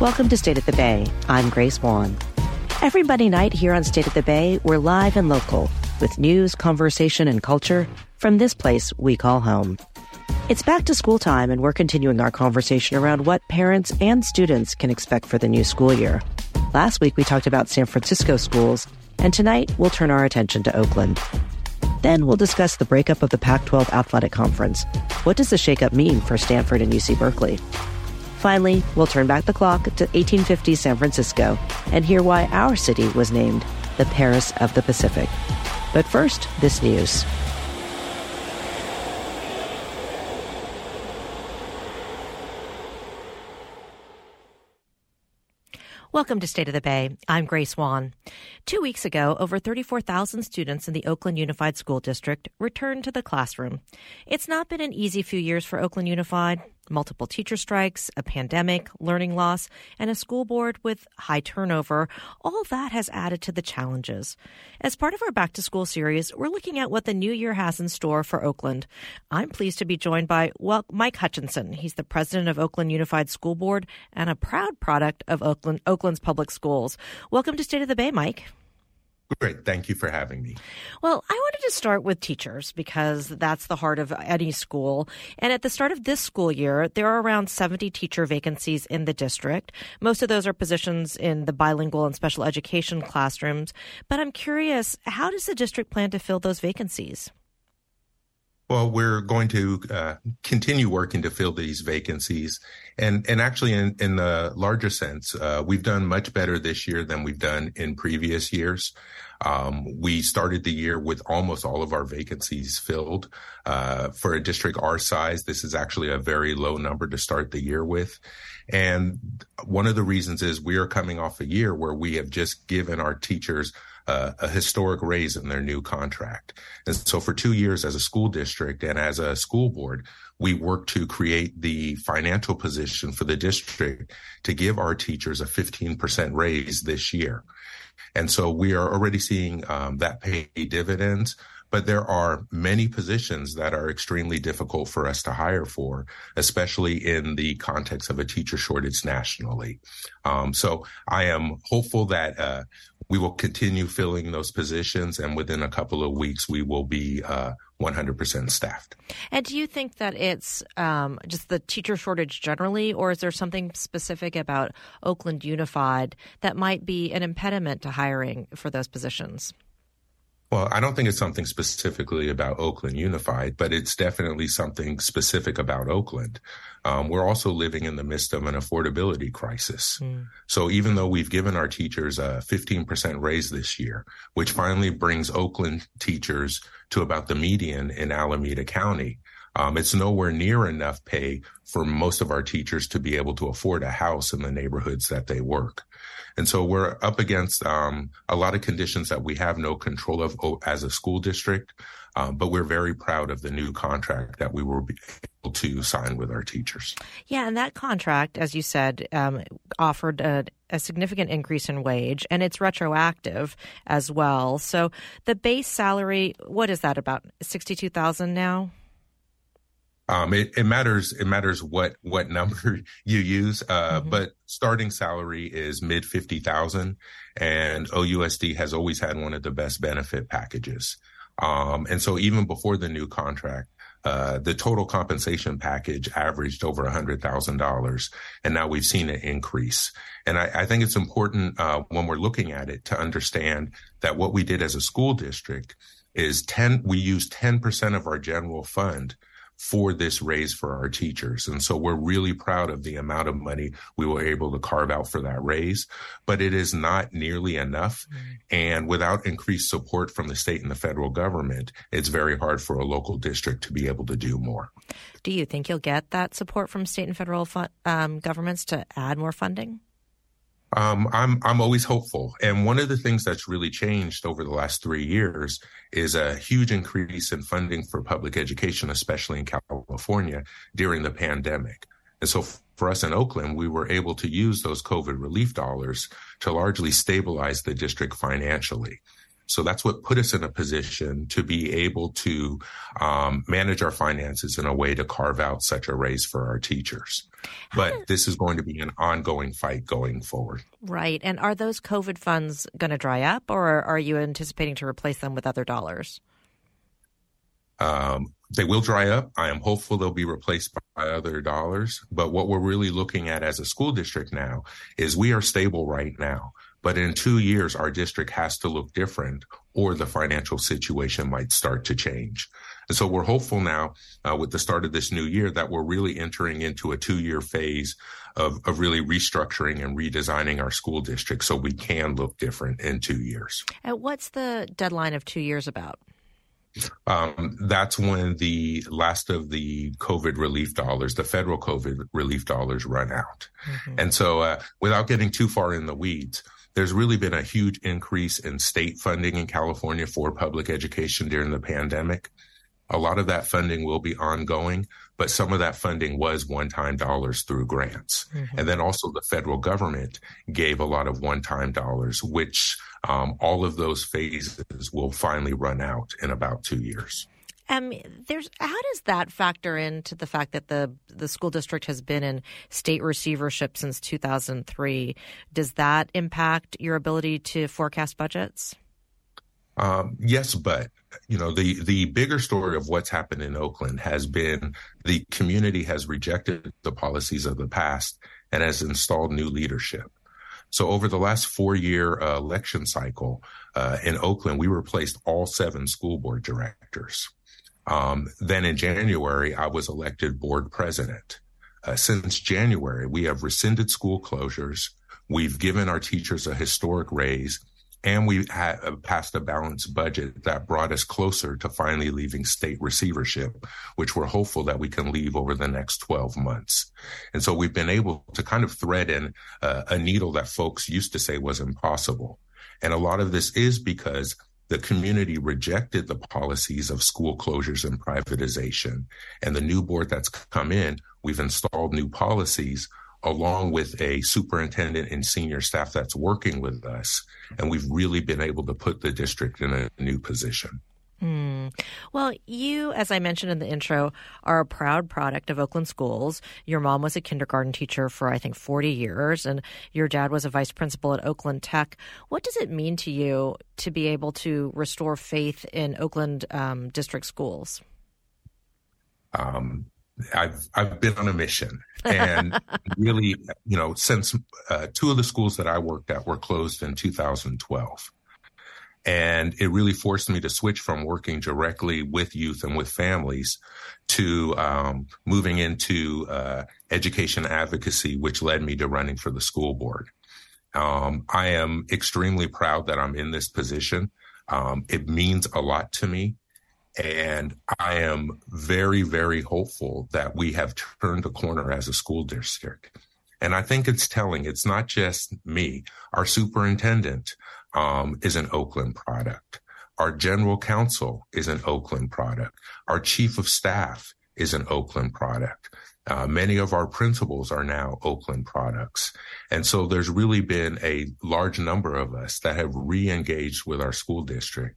Welcome to State of the Bay. I'm Grace Wan. Every Monday night here on State of the Bay, we're live and local with news, conversation, and culture from this place we call home. It's back to school time, and we're continuing our conversation around what parents and students can expect for the new school year. Last week, we talked about San Francisco schools, and tonight we'll turn our attention to Oakland. Then we'll discuss the breakup of the Pac 12 Athletic Conference. What does the shakeup mean for Stanford and UC Berkeley? Finally, we'll turn back the clock to 1850 San Francisco and hear why our city was named the Paris of the Pacific. But first, this news. Welcome to State of the Bay. I'm Grace Wan. Two weeks ago, over 34,000 students in the Oakland Unified School District returned to the classroom. It's not been an easy few years for Oakland Unified multiple teacher strikes, a pandemic, learning loss, and a school board with high turnover, all that has added to the challenges. As part of our Back to School series, we're looking at what the new year has in store for Oakland. I'm pleased to be joined by well, Mike Hutchinson. He's the president of Oakland Unified School Board and a proud product of Oakland, Oakland's public schools. Welcome to State of the Bay, Mike. Great. Thank you for having me. Well, I wanted to start with teachers because that's the heart of any school. And at the start of this school year, there are around 70 teacher vacancies in the district. Most of those are positions in the bilingual and special education classrooms. But I'm curious, how does the district plan to fill those vacancies? Well, we're going to uh, continue working to fill these vacancies, and and actually, in in the larger sense, uh, we've done much better this year than we've done in previous years. Um, we started the year with almost all of our vacancies filled. Uh, for a district our size, this is actually a very low number to start the year with. And one of the reasons is we are coming off a year where we have just given our teachers a historic raise in their new contract. And so for two years as a school district and as a school board, we worked to create the financial position for the district to give our teachers a 15% raise this year. And so we are already seeing um, that pay dividends but there are many positions that are extremely difficult for us to hire for, especially in the context of a teacher shortage nationally. Um, so I am hopeful that uh, we will continue filling those positions, and within a couple of weeks, we will be uh, 100% staffed. And do you think that it's um, just the teacher shortage generally, or is there something specific about Oakland Unified that might be an impediment to hiring for those positions? Well, I don't think it's something specifically about Oakland Unified, but it's definitely something specific about Oakland. Um, we're also living in the midst of an affordability crisis. Mm. So even though we've given our teachers a 15% raise this year, which finally brings Oakland teachers to about the median in Alameda County, um, it's nowhere near enough pay for most of our teachers to be able to afford a house in the neighborhoods that they work. And so we're up against um, a lot of conditions that we have no control of as a school district. Um, but we're very proud of the new contract that we were able to sign with our teachers. Yeah, and that contract, as you said, um, offered a, a, significant increase in wage, and it's retroactive as well. So the base salary, what is that about sixty-two thousand now? Um, it, it, matters. It matters what what number you use. Uh, mm-hmm. But starting salary is mid fifty thousand, and OUSD has always had one of the best benefit packages. Um, and so even before the new contract, uh, the total compensation package averaged over a hundred thousand dollars, and now we've seen it increase. And I, I think it's important uh, when we're looking at it to understand that what we did as a school district is ten. We used ten percent of our general fund for this raise for our teachers. And so we're really proud of the amount of money we were able to carve out for that raise, but it is not nearly enough. Mm-hmm. And without increased support from the state and the federal government, it's very hard for a local district to be able to do more. Do you think you'll get that support from state and federal um, governments to add more funding? Um, I'm I'm always hopeful, and one of the things that's really changed over the last three years is a huge increase in funding for public education, especially in California during the pandemic. And so, for us in Oakland, we were able to use those COVID relief dollars to largely stabilize the district financially. So that's what put us in a position to be able to um, manage our finances in a way to carve out such a raise for our teachers. But this is going to be an ongoing fight going forward. Right. And are those COVID funds going to dry up, or are you anticipating to replace them with other dollars? Um, they will dry up. I am hopeful they'll be replaced by other dollars. But what we're really looking at as a school district now is we are stable right now. But in two years, our district has to look different or the financial situation might start to change. And so we're hopeful now uh, with the start of this new year that we're really entering into a two year phase of, of really restructuring and redesigning our school district so we can look different in two years. And what's the deadline of two years about? Um, that's when the last of the COVID relief dollars, the federal COVID relief dollars run out. Mm-hmm. And so, uh, without getting too far in the weeds, there's really been a huge increase in state funding in California for public education during the pandemic. A lot of that funding will be ongoing, but some of that funding was one time dollars through grants. Mm-hmm. And then also the federal government gave a lot of one time dollars, which um, all of those phases will finally run out in about two years. Um, there's how does that factor into the fact that the the school district has been in state receivership since 2003? Does that impact your ability to forecast budgets? Um, yes, but you know the the bigger story of what's happened in Oakland has been the community has rejected the policies of the past and has installed new leadership. So over the last four year uh, election cycle uh, in Oakland, we replaced all seven school board directors. Um, then in January, I was elected board president. Uh, since January, we have rescinded school closures. We've given our teachers a historic raise and we had uh, passed a balanced budget that brought us closer to finally leaving state receivership, which we're hopeful that we can leave over the next 12 months. And so we've been able to kind of thread in uh, a needle that folks used to say was impossible. And a lot of this is because the community rejected the policies of school closures and privatization. And the new board that's come in, we've installed new policies along with a superintendent and senior staff that's working with us. And we've really been able to put the district in a new position. Mm. Well, you, as I mentioned in the intro, are a proud product of Oakland schools. Your mom was a kindergarten teacher for, I think, 40 years, and your dad was a vice principal at Oakland Tech. What does it mean to you to be able to restore faith in Oakland um, district schools? Um, I've I've been on a mission, and really, you know, since uh, two of the schools that I worked at were closed in 2012. And it really forced me to switch from working directly with youth and with families to um, moving into uh, education advocacy, which led me to running for the school board. Um, I am extremely proud that I'm in this position. Um, it means a lot to me. And I am very, very hopeful that we have turned a corner as a school district. And I think it's telling. It's not just me. Our superintendent, um, is an Oakland product. Our general counsel is an Oakland product. Our chief of staff is an Oakland product. Uh, many of our principals are now Oakland products. And so there's really been a large number of us that have re-engaged with our school district.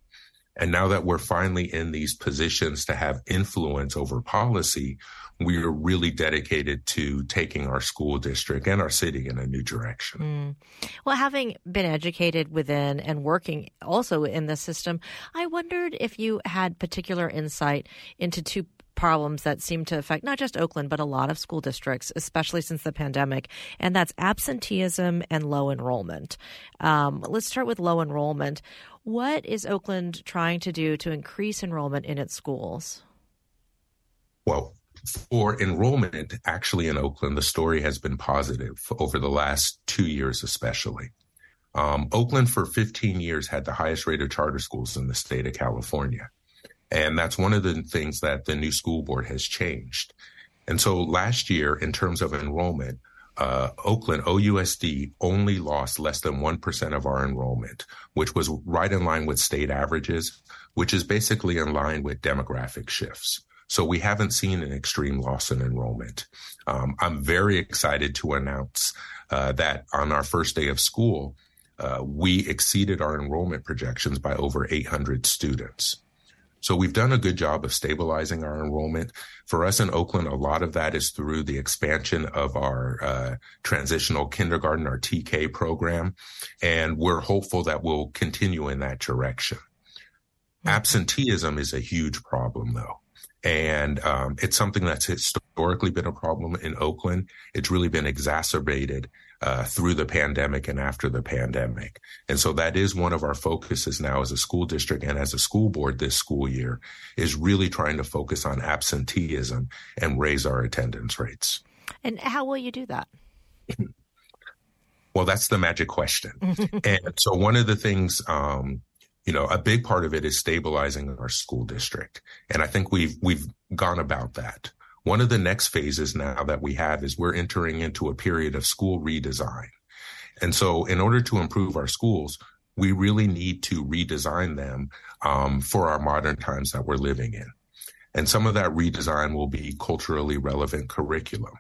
And now that we're finally in these positions to have influence over policy, we are really dedicated to taking our school district and our city in a new direction. Mm. Well, having been educated within and working also in the system, I wondered if you had particular insight into two problems that seem to affect not just Oakland, but a lot of school districts, especially since the pandemic, and that's absenteeism and low enrollment. Um, let's start with low enrollment. What is Oakland trying to do to increase enrollment in its schools? Well, for enrollment, actually in Oakland, the story has been positive over the last two years, especially. Um, Oakland for 15 years had the highest rate of charter schools in the state of California. And that's one of the things that the new school board has changed. And so last year, in terms of enrollment, uh, Oakland OUSD only lost less than 1% of our enrollment, which was right in line with state averages, which is basically in line with demographic shifts. So we haven't seen an extreme loss in enrollment. Um, I'm very excited to announce uh, that on our first day of school, uh, we exceeded our enrollment projections by over 800 students. So we've done a good job of stabilizing our enrollment. For us in Oakland, a lot of that is through the expansion of our uh, transitional kindergarten, our TK program, and we're hopeful that we'll continue in that direction. Mm-hmm. Absenteeism is a huge problem, though. And um, it's something that's historically been a problem in Oakland. It's really been exacerbated uh, through the pandemic and after the pandemic. And so that is one of our focuses now as a school district and as a school board this school year is really trying to focus on absenteeism and raise our attendance rates. And how will you do that? well, that's the magic question. and so one of the things, um, you know, a big part of it is stabilizing our school district. And I think we've, we've gone about that. One of the next phases now that we have is we're entering into a period of school redesign. And so in order to improve our schools, we really need to redesign them um, for our modern times that we're living in. And some of that redesign will be culturally relevant curriculum.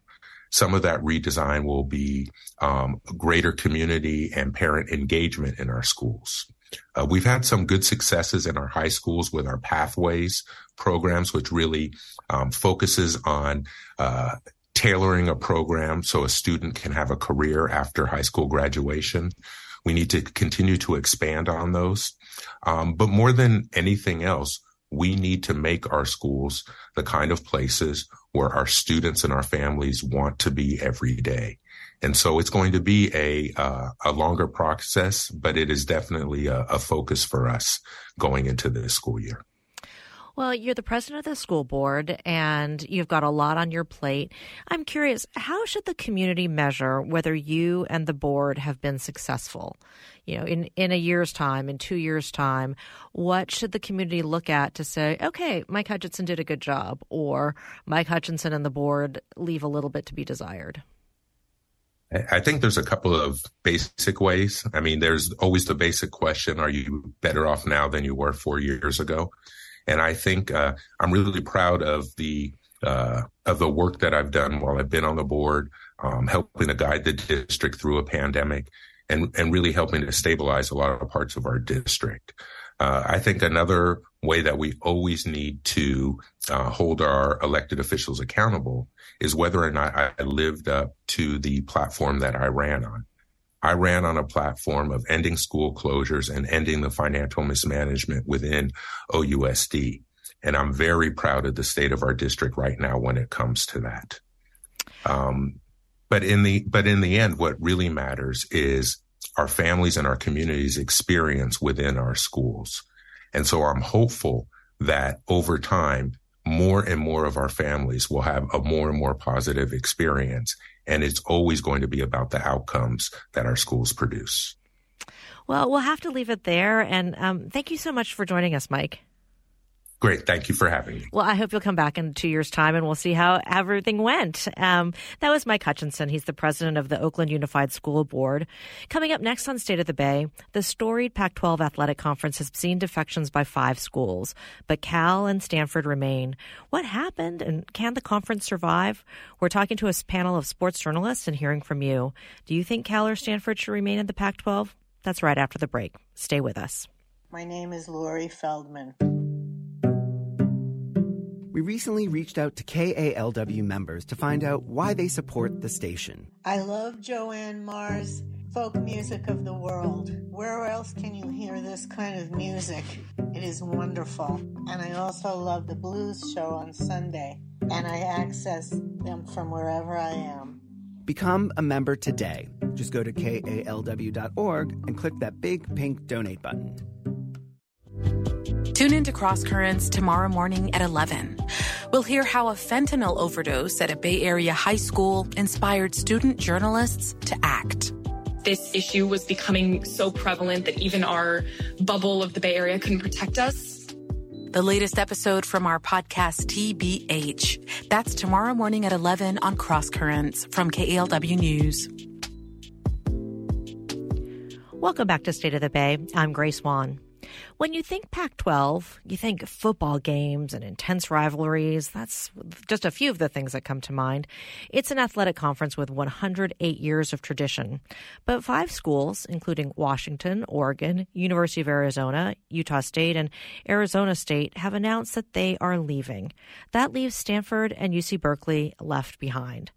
Some of that redesign will be um, greater community and parent engagement in our schools. Uh, we've had some good successes in our high schools with our pathways programs, which really um, focuses on uh, tailoring a program so a student can have a career after high school graduation. We need to continue to expand on those. Um, but more than anything else, we need to make our schools the kind of places where our students and our families want to be every day. And so it's going to be a uh, a longer process, but it is definitely a, a focus for us going into this school year. Well, you're the president of the school board and you've got a lot on your plate. I'm curious, how should the community measure whether you and the board have been successful? You know, in, in a year's time, in two years' time, what should the community look at to say, okay, Mike Hutchinson did a good job, or Mike Hutchinson and the board leave a little bit to be desired? I think there's a couple of basic ways. I mean, there's always the basic question, are you better off now than you were four years ago? And I think uh, I'm really proud of the uh, of the work that I've done while I've been on the board, um, helping to guide the district through a pandemic and, and really helping to stabilize a lot of parts of our district. Uh, I think another way that we always need to uh, hold our elected officials accountable is whether or not I lived up to the platform that I ran on. I ran on a platform of ending school closures and ending the financial mismanagement within OUSD. And I'm very proud of the state of our district right now when it comes to that. Um, but in the, but in the end, what really matters is our families and our communities experience within our schools. And so I'm hopeful that over time, more and more of our families will have a more and more positive experience. And it's always going to be about the outcomes that our schools produce. Well, we'll have to leave it there. And um, thank you so much for joining us, Mike. Great. Thank you for having me. Well, I hope you'll come back in two years' time and we'll see how everything went. Um, that was Mike Hutchinson. He's the president of the Oakland Unified School Board. Coming up next on State of the Bay, the storied Pac 12 athletic conference has seen defections by five schools, but Cal and Stanford remain. What happened and can the conference survive? We're talking to a panel of sports journalists and hearing from you. Do you think Cal or Stanford should remain in the Pac 12? That's right after the break. Stay with us. My name is Lori Feldman. We recently reached out to KALW members to find out why they support the station. I love Joanne Mars, folk music of the world. Where else can you hear this kind of music? It is wonderful. And I also love the blues show on Sunday, and I access them from wherever I am. Become a member today. Just go to kalw.org and click that big pink donate button. Tune into Cross Currents tomorrow morning at 11. We'll hear how a fentanyl overdose at a Bay Area high school inspired student journalists to act. This issue was becoming so prevalent that even our bubble of the Bay Area couldn't protect us. The latest episode from our podcast, TBH. That's tomorrow morning at 11 on Cross Currents from KALW News. Welcome back to State of the Bay. I'm Grace Wan. When you think Pac 12, you think football games and intense rivalries. That's just a few of the things that come to mind. It's an athletic conference with 108 years of tradition. But five schools, including Washington, Oregon, University of Arizona, Utah State, and Arizona State, have announced that they are leaving. That leaves Stanford and UC Berkeley left behind.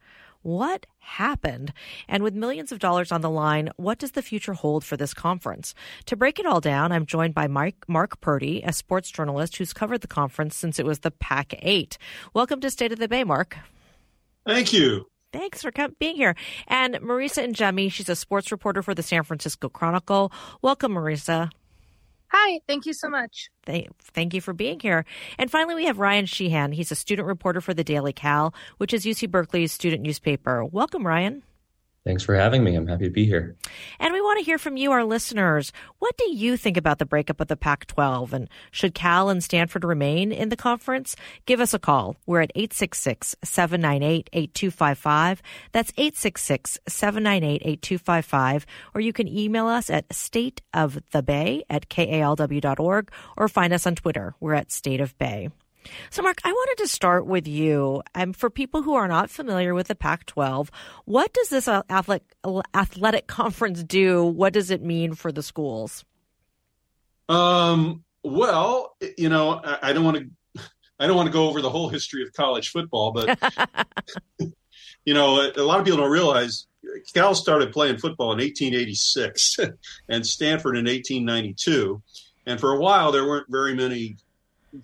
What happened? And with millions of dollars on the line, what does the future hold for this conference? To break it all down, I'm joined by Mike, Mark Purdy, a sports journalist who's covered the conference since it was the Pac 8. Welcome to State of the Bay, Mark. Thank you. Thanks for being here. And Marisa Ingemi, she's a sports reporter for the San Francisco Chronicle. Welcome, Marisa. Hi, thank you so much. Thank, thank you for being here. And finally, we have Ryan Sheehan. He's a student reporter for the Daily Cal, which is UC Berkeley's student newspaper. Welcome, Ryan. Thanks for having me. I'm happy to be here. And we want to hear from you, our listeners. What do you think about the breakup of the Pac 12? And should Cal and Stanford remain in the conference? Give us a call. We're at 866 798 8255. That's 866 798 8255. Or you can email us at stateofthebay at kalw.org or find us on Twitter. We're at State of Bay. So, Mark, I wanted to start with you. Um, for people who are not familiar with the Pac 12, what does this athletic, athletic conference do? What does it mean for the schools? Um, well, you know, I, I don't want to. I don't want to go over the whole history of college football, but you know, a lot of people don't realize Cal started playing football in 1886 and Stanford in 1892. And for a while, there weren't very many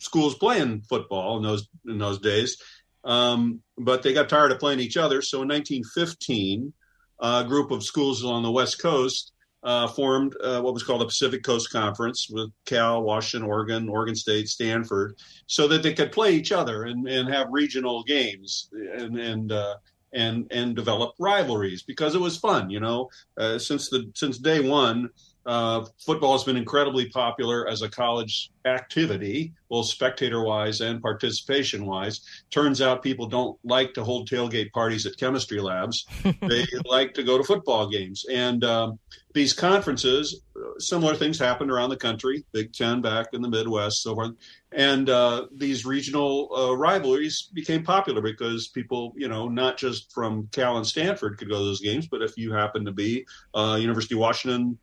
schools playing football in those in those days, um, but they got tired of playing each other. So in 1915, a group of schools along the West Coast uh, formed uh, what was called the Pacific Coast Conference with Cal, Washington, Oregon, Oregon State, Stanford, so that they could play each other and, and have regional games and and uh, and and develop rivalries because it was fun. You know, uh, since the since day one, uh, football has been incredibly popular as a college activity, both spectator wise and participation wise. Turns out people don't like to hold tailgate parties at chemistry labs. they like to go to football games. And um, these conferences, similar things happened around the country, Big Ten back in the Midwest, so forth. And uh, these regional uh, rivalries became popular because people, you know, not just from Cal and Stanford could go to those games, but if you happen to be uh, University of Washington,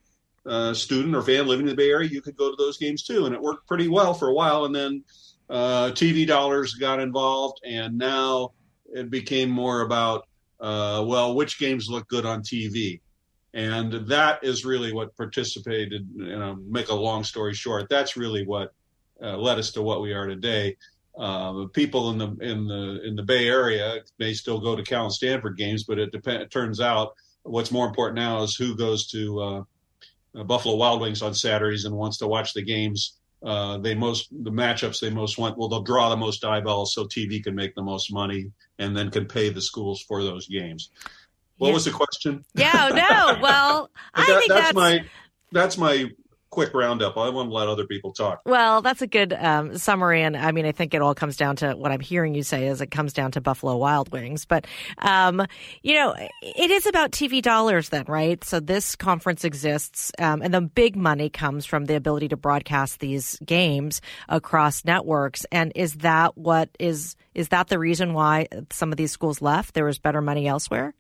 uh, student or fan living in the Bay Area, you could go to those games too. And it worked pretty well for a while. And then uh, TV dollars got involved, and now it became more about, uh, well, which games look good on TV. And that is really what participated, you know, make a long story short, that's really what uh, led us to what we are today. Uh, people in the in the in the Bay Area may still go to Cal and Stanford games, but it, dep- it turns out what's more important now is who goes to uh, Buffalo Wild Wings on Saturdays and wants to watch the games, uh, they most the matchups they most want. Well, they'll draw the most eyeballs so TV can make the most money and then can pay the schools for those games. What yeah. was the question? Yeah, no. Well, I that, think that's, that's my that's my quick roundup. I want to let other people talk. Well, that's a good um, summary, and I mean, I think it all comes down to what I'm hearing you say is it comes down to Buffalo Wild Wings. But um, you know, it is about TV dollars, then, right? So this conference exists, um, and the big money comes from the ability to broadcast these games across networks. And is that what is is that the reason why some of these schools left? There was better money elsewhere.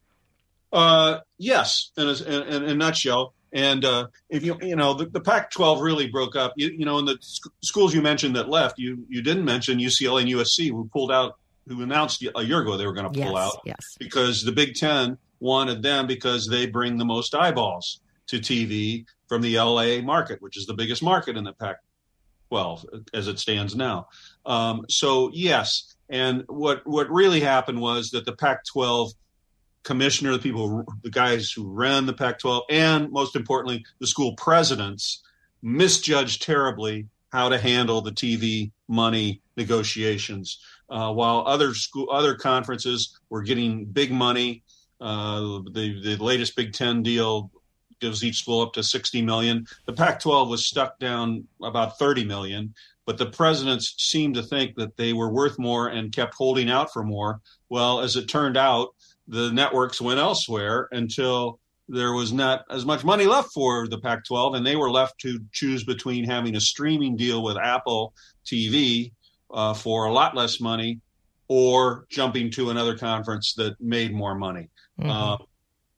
Uh, yes, in a, in, in a nutshell. And uh, if you you know the, the Pac-12 really broke up. You, you know in the sc- schools you mentioned that left, you you didn't mention UCLA and USC who pulled out, who announced a year ago they were going to pull yes, out yes. because the Big Ten wanted them because they bring the most eyeballs to TV from the LA market, which is the biggest market in the Pac-12 as it stands now. Um, so yes, and what what really happened was that the Pac-12 commissioner, the people, the guys who ran the Pac 12, and most importantly, the school presidents misjudged terribly how to handle the TV money negotiations. Uh, while other school, other conferences were getting big money, uh, the the latest Big Ten deal gives each school up to 60 million. The Pac-12 was stuck down about 30 million, but the presidents seemed to think that they were worth more and kept holding out for more. Well, as it turned out, the networks went elsewhere until there was not as much money left for the Pac 12, and they were left to choose between having a streaming deal with Apple TV uh, for a lot less money or jumping to another conference that made more money. Mm-hmm. Uh,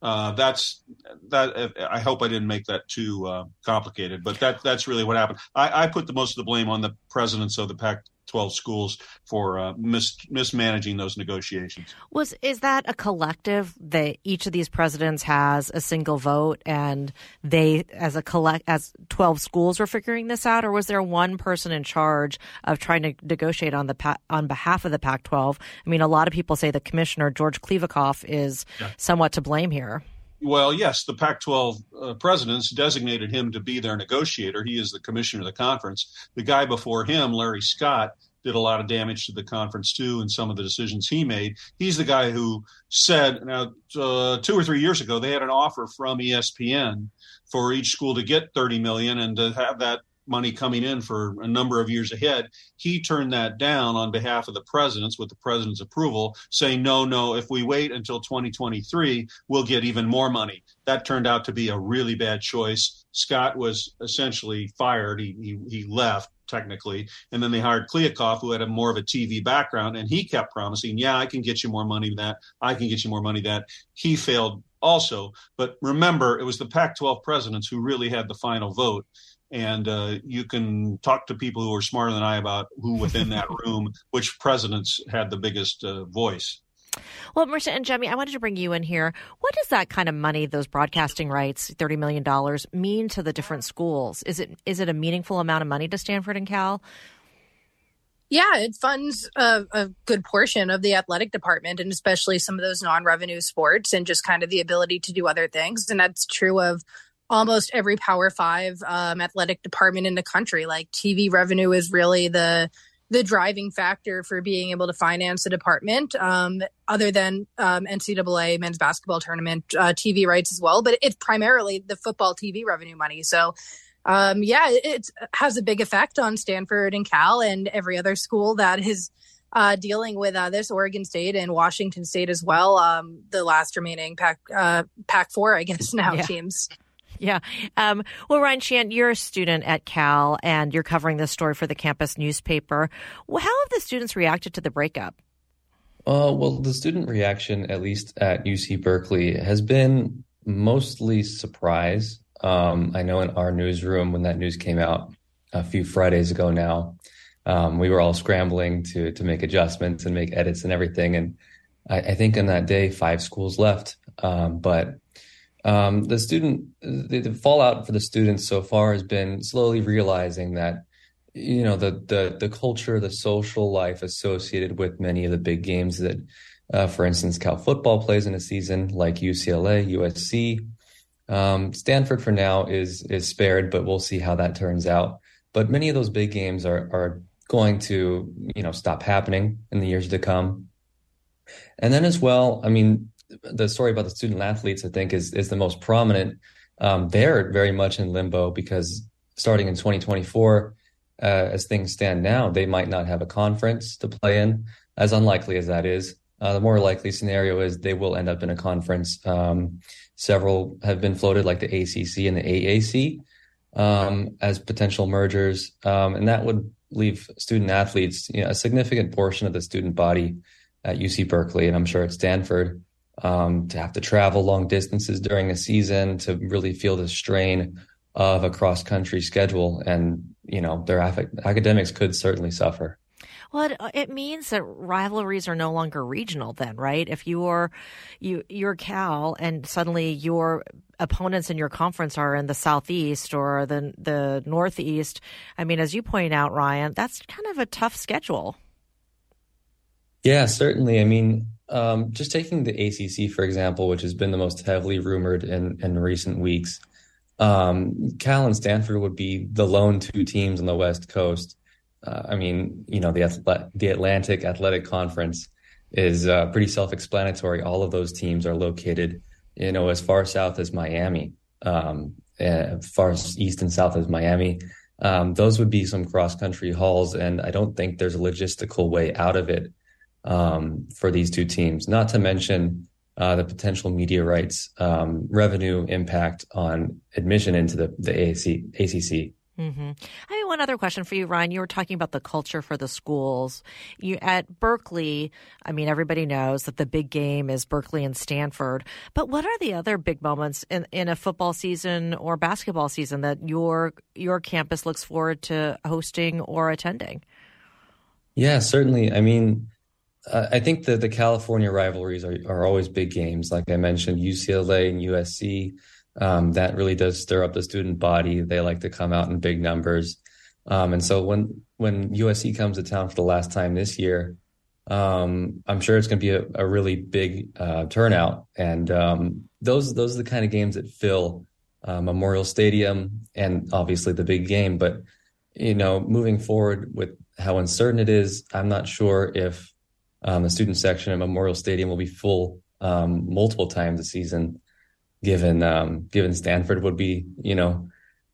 uh, that's that. I hope I didn't make that too uh, complicated, but that that's really what happened. I, I, put the most of the blame on the presidents of the Pac 12 schools for uh, mis- mismanaging those negotiations. Was is that a collective that each of these presidents has a single vote and they as a collect as 12 schools were figuring this out or was there one person in charge of trying to negotiate on the pa- on behalf of the Pac-12? I mean a lot of people say the commissioner George Kliavkoff is yeah. somewhat to blame here. Well, yes, the Pac 12 uh, presidents designated him to be their negotiator. He is the commissioner of the conference. The guy before him, Larry Scott, did a lot of damage to the conference too, and some of the decisions he made. He's the guy who said, now, uh, two or three years ago, they had an offer from ESPN for each school to get 30 million and to have that money coming in for a number of years ahead. He turned that down on behalf of the presidents with the president's approval, saying, no, no, if we wait until 2023, we'll get even more money. That turned out to be a really bad choice. Scott was essentially fired. He, he, he left technically. And then they hired Kliavkoff, who had a more of a TV background, and he kept promising, yeah, I can get you more money than that. I can get you more money than that. He failed also. But remember, it was the Pac 12 presidents who really had the final vote and uh, you can talk to people who are smarter than I about who within that room, which presidents had the biggest uh, voice. Well, Marisa Ingemi, I wanted to bring you in here. What does that kind of money, those broadcasting rights, thirty million dollars, mean to the different schools? Is it is it a meaningful amount of money to Stanford and Cal? Yeah, it funds a, a, good portion of the athletic department and especially some of those non revenue sports and just kind of the ability to do other things. And that's true of almost every Power Five um, athletic department in the country. Like TV revenue is really the the driving factor for being able to finance a department, um, other than um, NCAA men's basketball tournament uh, TV rights as well. But it's primarily the football TV revenue money. So, um, yeah, it, it, has a big effect on Stanford and Cal and every other school that is uh, dealing with uh, this Oregon State and Washington State as well. Um, the last remaining Pac uh, Pac four, I guess now yeah. teams. Yeah. Um, well, Ryan Sheehan, you're a student at Cal and you're covering this story for the campus newspaper. Well, how have the students reacted to the breakup? Uh, well, the student reaction, at least at UC Berkeley, has been mostly surprise. Um, I know in our newsroom, when that news came out a few Fridays ago now, um, we were all scrambling to to make adjustments and make edits and everything. And I, I think on that day, five schools left. Um, but um, the student, the, the, fallout for the students so far has been slowly realizing that, you know, the the the culture, the social life associated with many of the big games that, uh, for instance, Cal football plays in a season, like UCLA, USC. Um, Stanford for now is is spared, but we'll see how that turns out. But many of those big games are are going to, you know, stop happening in the years to come. And then as well, I mean, the story about the student athletes, I think, is is the most prominent. Um, they're very much in limbo because starting in 2024, uh, as things stand now, they might not have a conference to play in. As unlikely as that is, uh, the more likely scenario is they will end up in a conference. Um, several have been floated, like the ACC and the AAC, um, as potential mergers, um, and that would leave student athletes, you know, a significant portion of the student body at UC Berkeley, and I'm sure at Stanford, um, to have to travel long distances during a season, to really feel the strain of a cross country schedule. And, you know, their academics could certainly suffer. Well, it, it, means that rivalries are no longer regional then, right? If you're you you're Cal and suddenly your opponents in your conference are in the southeast or the the northeast, I mean, as you point out, Ryan, that's kind of a tough schedule. Yeah, certainly. I mean, um, just taking the ACC for example, which has been the most heavily rumored in in recent weeks, um, Cal and Stanford would be the lone two teams on the West Coast. Uh, I mean, you know, the the Atlantic Athletic Conference is uh, pretty self-explanatory. All of those teams are located, you know, as far south as Miami, um, as far east and south as Miami. Um, those would be some cross-country hauls, and I don't think there's a logistical way out of it um, for these two teams. Not to mention uh, the potential media rights um, revenue impact on admission into the, the AAC, ACC. Mm-hmm. I have one other question for you, Ryan. You were talking about the culture for the schools. You at Berkeley. I mean, everybody knows that the big game is Berkeley and Stanford. But what are the other big moments in, in a football season or basketball season that your your campus looks forward to hosting or attending? Yeah, certainly. I mean, uh, I think that the California rivalries are, are always big games. Like I mentioned, UCLA and USC. Um, that really does stir up the student body. They like to come out in big numbers. Um, and so when when USC comes to town for the last time this year, um, I'm sure it's going to be a, a, really big uh, turnout. And um, those those are the kind of games that fill uh, Memorial Stadium and obviously the big game. But you know, moving forward with how uncertain it is, I'm not sure if um, the student section at Memorial Stadium will be full um, multiple times a season given um, given Stanford would be you know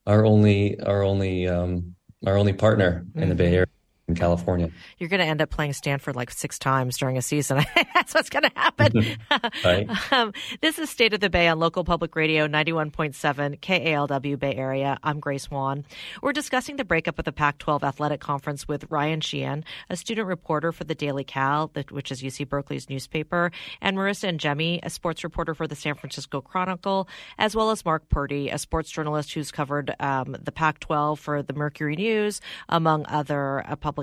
our only our only um, our only partner mm-hmm. in the Bay mm-hmm. Area in California. You're going to end up playing Stanford like six times during a season. That's what's going to happen. um, this is State of the Bay on local public radio 91.7 KALW Bay Area. I'm Grace Wan. We're discussing the breakup of the Pac 12 athletic conference with Ryan Sheehan, a student reporter for the Daily Cal, which is UC Berkeley's newspaper, and Marisa Ingemi, a sports reporter for the San Francisco Chronicle, as well as Mark Purdy, a sports journalist who's covered um, the Pac 12 for the Mercury News, among other uh, publications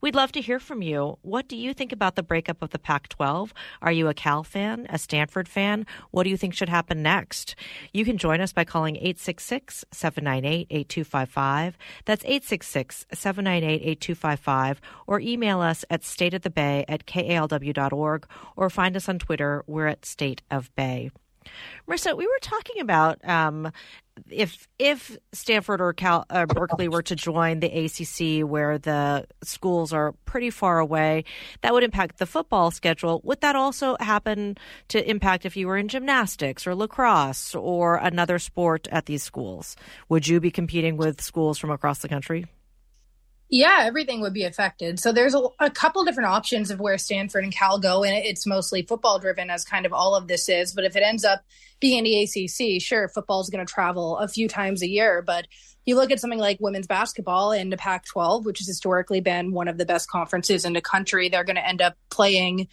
We'd love to hear from you. What do you think about the breakup of the Pac 12? Are you a Cal fan, a Stanford fan? What do you think should happen next? You can join us by calling 866 798 8255. That's 866 798 8255. Or email us at stateofthebay at kalw.org or find us on Twitter. We're at State of Bay. Marisa, we were talking about um, if if Stanford or Cal uh, Berkeley were to join the ACC, where the schools are pretty far away, that would impact the football schedule. Would that also happen to impact if you were in gymnastics or lacrosse or another sport at these schools? Would you be competing with schools from across the country? Yeah, everything would be affected. So there's a, a, couple different options of where Stanford and Cal go, and it's mostly football driven, as kind of all of this is. But if it ends up being the ACC, sure, football is going to travel a few times a year. But you look at something like women's basketball in the Pac 12, which has historically been one of the best conferences in the country, they're going to end up playing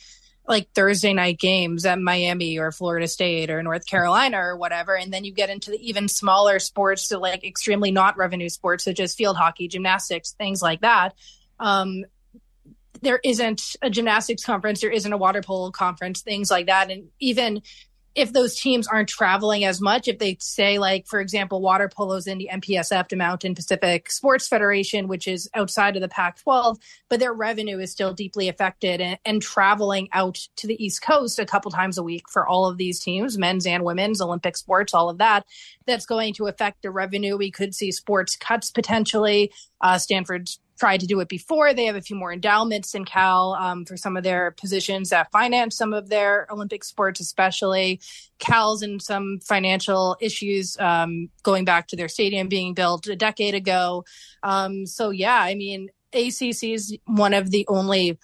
like Thursday night games at Miami or Florida State or North Carolina or whatever. And then you get into the even smaller sports to like extremely not revenue sports such as field hockey, gymnastics, things like that. Um, there isn't a gymnastics conference, there isn't a water polo conference, things like that. And even if those teams aren't traveling as much, if they say, like, for example, water polo's in the MPSF, the Mountain Pacific Sports Federation, which is outside of the Pac 12, but their revenue is still deeply affected and, and, traveling out to the East Coast a couple times a week for all of these teams, men's and women's, Olympic sports, all of that, that's going to affect the revenue. We could see sports cuts potentially. Uh, Stanford's tried to do it before. They have a few more endowments in Cal um, for some of their positions that finance some of their Olympic sports, especially. Cal's in some financial issues um, going back to their stadium being built a decade ago. Um, so, yeah, I mean, ACC is one of the only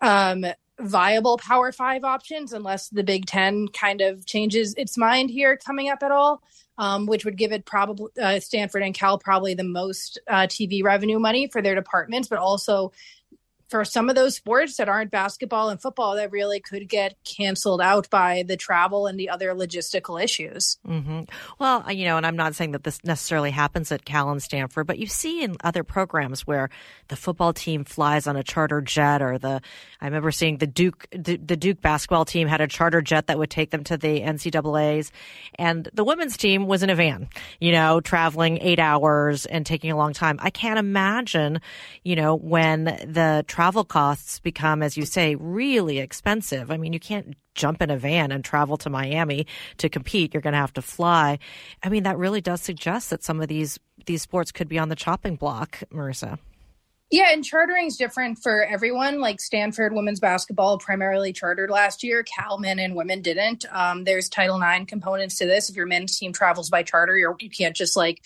um, viable Power Five options, unless the Big Ten kind of changes its mind here coming up at all um, which would give it probably uh, Stanford and Cal probably the most uh, TV revenue money for their departments, but also for some of those sports that aren't basketball and football that really could get canceled out by the travel and the other logistical issues. Mm-hmm. Well, you know, and I'm not saying that this necessarily happens at Cal and Stanford, but you see in other programs where the football team flies on a charter jet, or the I remember seeing the Duke the, the Duke basketball team had a charter jet that would take them to the NCAA's, and the women's team was in a van, you know, traveling eight hours and taking a long time. I can't imagine, you know, when the travel costs become, as you say, really expensive. I mean, you can't jump in a van and travel to Miami to compete. You're going to have to fly. I mean, that really does suggest that some of these these sports could be on the chopping block, Marisa. Yeah, and chartering is different for everyone. Like Stanford women's basketball primarily chartered last year. Cal men and women didn't. Um, there's Title IX components to this. If your men's team travels by charter, you're, you can't just like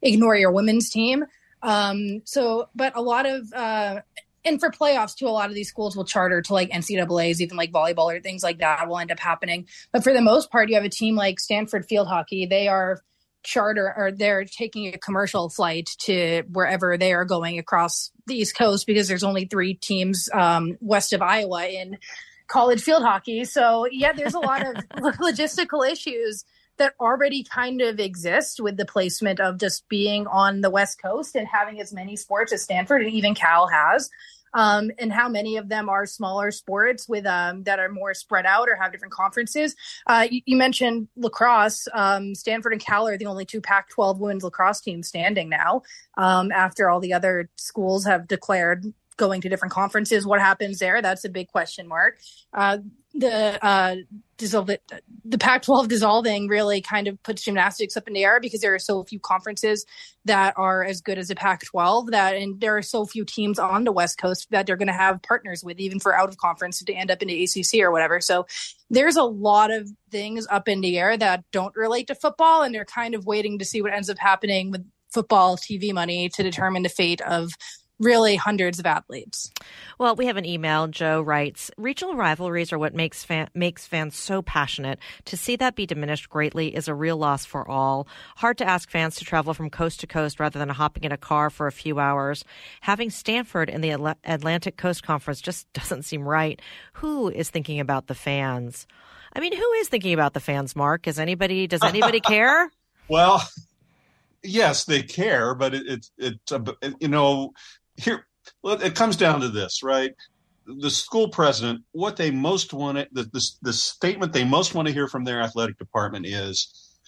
ignore your women's team. Um, so, but a lot of uh, and for playoffs too, a lot of these schools will charter to like NCAA's, even like volleyball or things like that will end up happening. But for the most part, you have a team like Stanford Field Hockey. They are charter or they're taking a commercial flight to wherever they are going across the East Coast because there's only three teams um, west of Iowa in college field hockey. So yeah, there's a lot of logistical issues that already kind of exist with the placement of just being on the West Coast and having as many sports as Stanford and even Cal has um, and how many of them are smaller sports with um, that are more spread out or have different conferences. Uh, you, you, mentioned lacrosse. Um, Stanford and Cal are the only two Pac-12 women's lacrosse teams standing now. Um, after all the other schools have declared going to different conferences, what happens there? That's a big question mark. Uh, the uh, dissolve it, the Pac-12 dissolving really kind of puts gymnastics up in the air because there are so few conferences that are as good as the Pac-12 that, and there are so few teams on the West Coast that they're going to have partners with, even for out of conference to end up in the ACC or whatever. So there's a lot of things up in the air that don't relate to football, and they're kind of waiting to see what ends up happening with football TV money to determine the fate of really hundreds of athletes. Well, we have an email. Joe writes, "Regional rivalries are what makes fan- makes fans so passionate. To see that be diminished greatly is a real loss for all. Hard to ask fans to travel from coast to coast rather than hopping in a car for a few hours. Having Stanford in the Atlantic Coast Conference just doesn't seem right. Who is thinking about the fans? I mean, who is thinking about the fans? Mark, is anybody? Does anybody care? Well, yes, they care, but it's it, it, you know here it comes down to this, right? The school president, what they most want the, the, the statement they most want to hear from their athletic department is,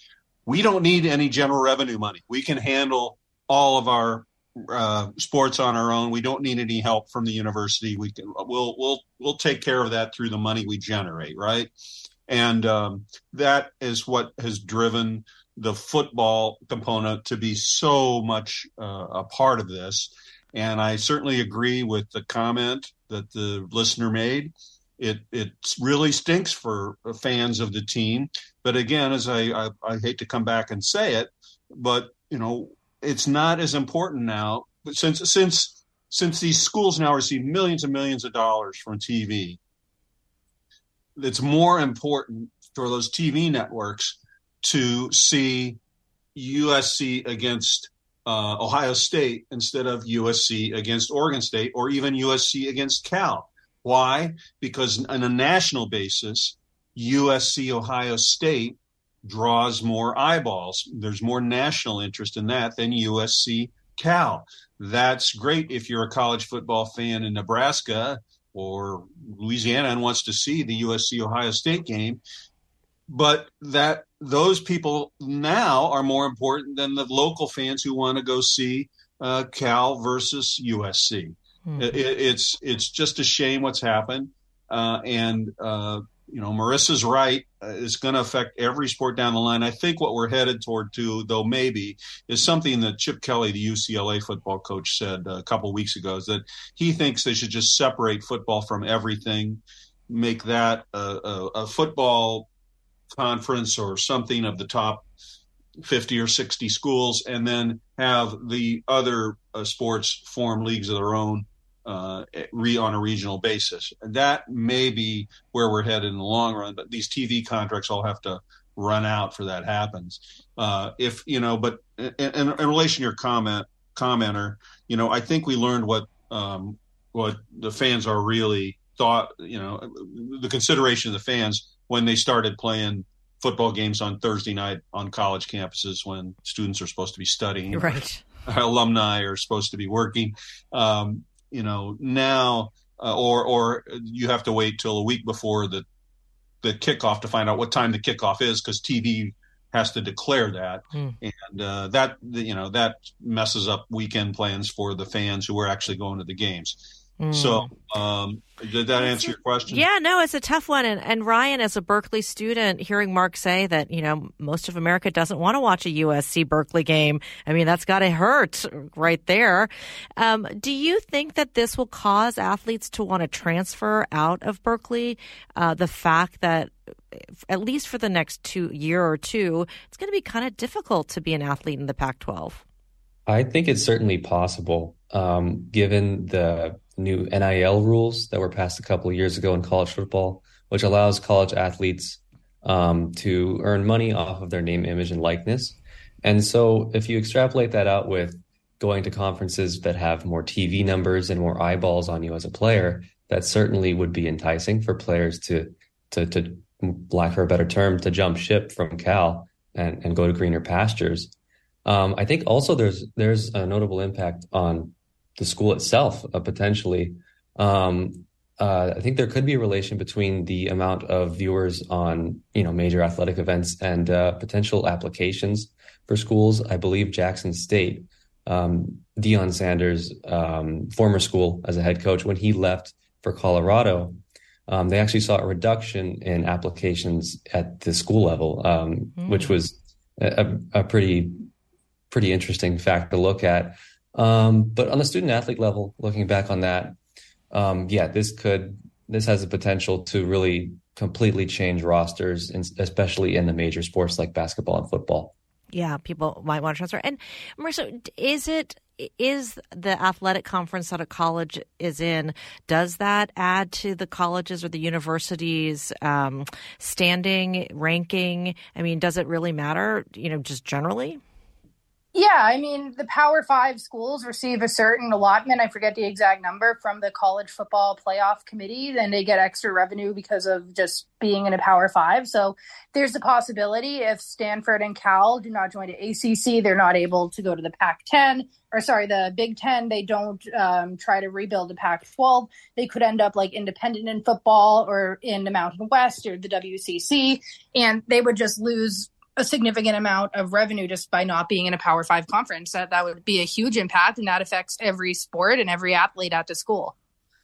we don't need any general revenue money. We can handle all of our uh, sports on our own. We don't need any help from the university. We can we'll we'll we'll take care of that through the money we generate, right? And um, that is what has driven the football component to be so much uh, a part of this. And I certainly agree with the comment that the listener made. It it really stinks for fans of the team. But again, as I, I, I hate to come back and say it, but you know it's not as important now. But since since since these schools now receive millions and millions of dollars from TV, it's more important for those TV networks to see USC against uh, Ohio State instead of USC against Oregon State or even USC against Cal. Why? Because on a national basis, USC Ohio State draws more eyeballs. There's more national interest in that than USC Cal. That's great if you're a college football fan in Nebraska or Louisiana and wants to see the USC Ohio State game but that those people now are more important than the local fans who want to go see uh, Cal versus USC. Mm-hmm. It, it's it's just a shame what's happened, uh, and uh, you know Marisa's right. Uh, it's going to affect every sport down the line. I think what we're headed toward, too, though maybe, is something that Chip Kelly, the UCLA football coach, said a couple weeks ago. Is that he thinks they should just separate football from everything, make that a, a, a football conference or something of the top 50 or 60 schools and then have the other uh, sports form leagues of their own uh, re, on a regional basis. That may be where we're headed in the long run, but these TV contracts all have to run out for that happens. Uh, if, you know, but in, in, in, relation to your comment, commenter, you know, I think we learned what, um, what the fans are really thought, you know, the consideration of the fans when they started playing football games on Thursday night on college campuses when students are supposed to be studying, right? Alumni are supposed to be working. Um, you know now, uh, or or you have to wait till a week before the the kickoff to find out what time the kickoff is because TV has to declare that, mm. and uh, that you know that messes up weekend plans for the fans who are actually going to the games. Mm. So, um, did that answer your question? Yeah, no, it's a tough one. And, and Ryan, as a Berkeley student, hearing Mark say that, you know, most of America doesn't want to watch a USC Berkeley game, I mean, that's got to hurt right there. Um, do you think that this will cause athletes to want to transfer out of Berkeley? Uh, the fact that at least for the next two year or two, it's going to be kind of difficult to be an athlete in the Pac 12. I think it's certainly possible, um, given the new NIL rules that were passed a couple of years ago in college football, which allows college athletes um, to earn money off of their name, image, and likeness. And so, if you extrapolate that out with going to conferences that have more TV numbers and more eyeballs on you as a player, that certainly would be enticing for players to, to, to lack a better term, to jump ship from Cal and, and go to greener pastures. Um, I think also there's there's a notable impact on the school itself, uh, potentially. Um, uh, I think there could be a relation between the amount of viewers on you know major athletic events and uh, potential applications for schools. I believe Jackson State, um, Deion Sanders' um, former school as a head coach, when he left for Colorado, um, they actually saw a reduction in applications at the school level, mm. which was a, a, pretty pretty interesting fact to look at. Um, but on the student athlete level, looking back on that, um, yeah, this could this has the potential to really completely change rosters, especially in the major sports like basketball and football. Yeah, people might want to transfer. And Marisa, is it is the athletic conference that a college is in? Does that add to the colleges or the universities' um, standing ranking? I mean, does it really matter? You know, just generally. Yeah, I mean, the Power Five schools receive a certain allotment. I forget the exact number from the college football playoff committee. Then they get extra revenue because of just being in a Power Five. So there's a possibility if Stanford and Cal do not join the ACC, they're not able to go to the Pac 10 or sorry, the Big Ten. They don't um, try to rebuild the Pac 12. They could end up like independent in football or in the Mountain West or the WCC, and they would just lose a significant amount of revenue just by not being in a Power Five conference. That that would be a huge impact, and that affects every sport and every athlete at the school.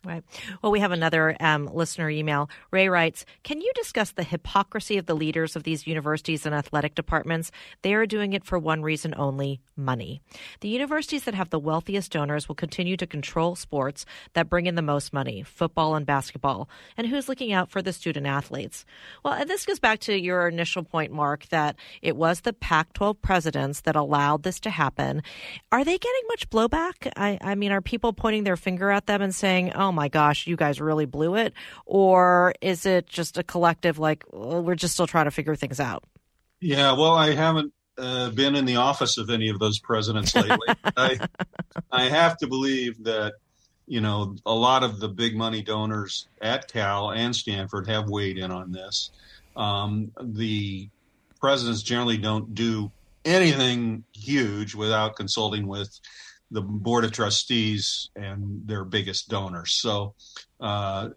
Right. Well, we have another um, listener email. Ray writes Can you discuss the hypocrisy of the leaders of these universities and athletic departments? They are doing it for one reason only money. The universities that have the wealthiest donors will continue to control sports that bring in the most money, football and basketball. And who's looking out for the student athletes? Well, this goes back to your initial point, Mark, that it was the Pac 12 presidents that allowed this to happen. Are they getting much blowback? I, I mean, are people pointing their finger at them and saying, oh, my gosh, you guys really blew it? Or is it just a collective, like, well, we're just still trying to figure things out? Yeah, well, I haven't uh, been in the office of any of those presidents lately. I, I have to believe that, you know, a lot of the big money donors at Cal and Stanford have weighed in on this. Um, the presidents generally don't do anything huge without consulting with the board of trustees and their biggest donors. So, uh,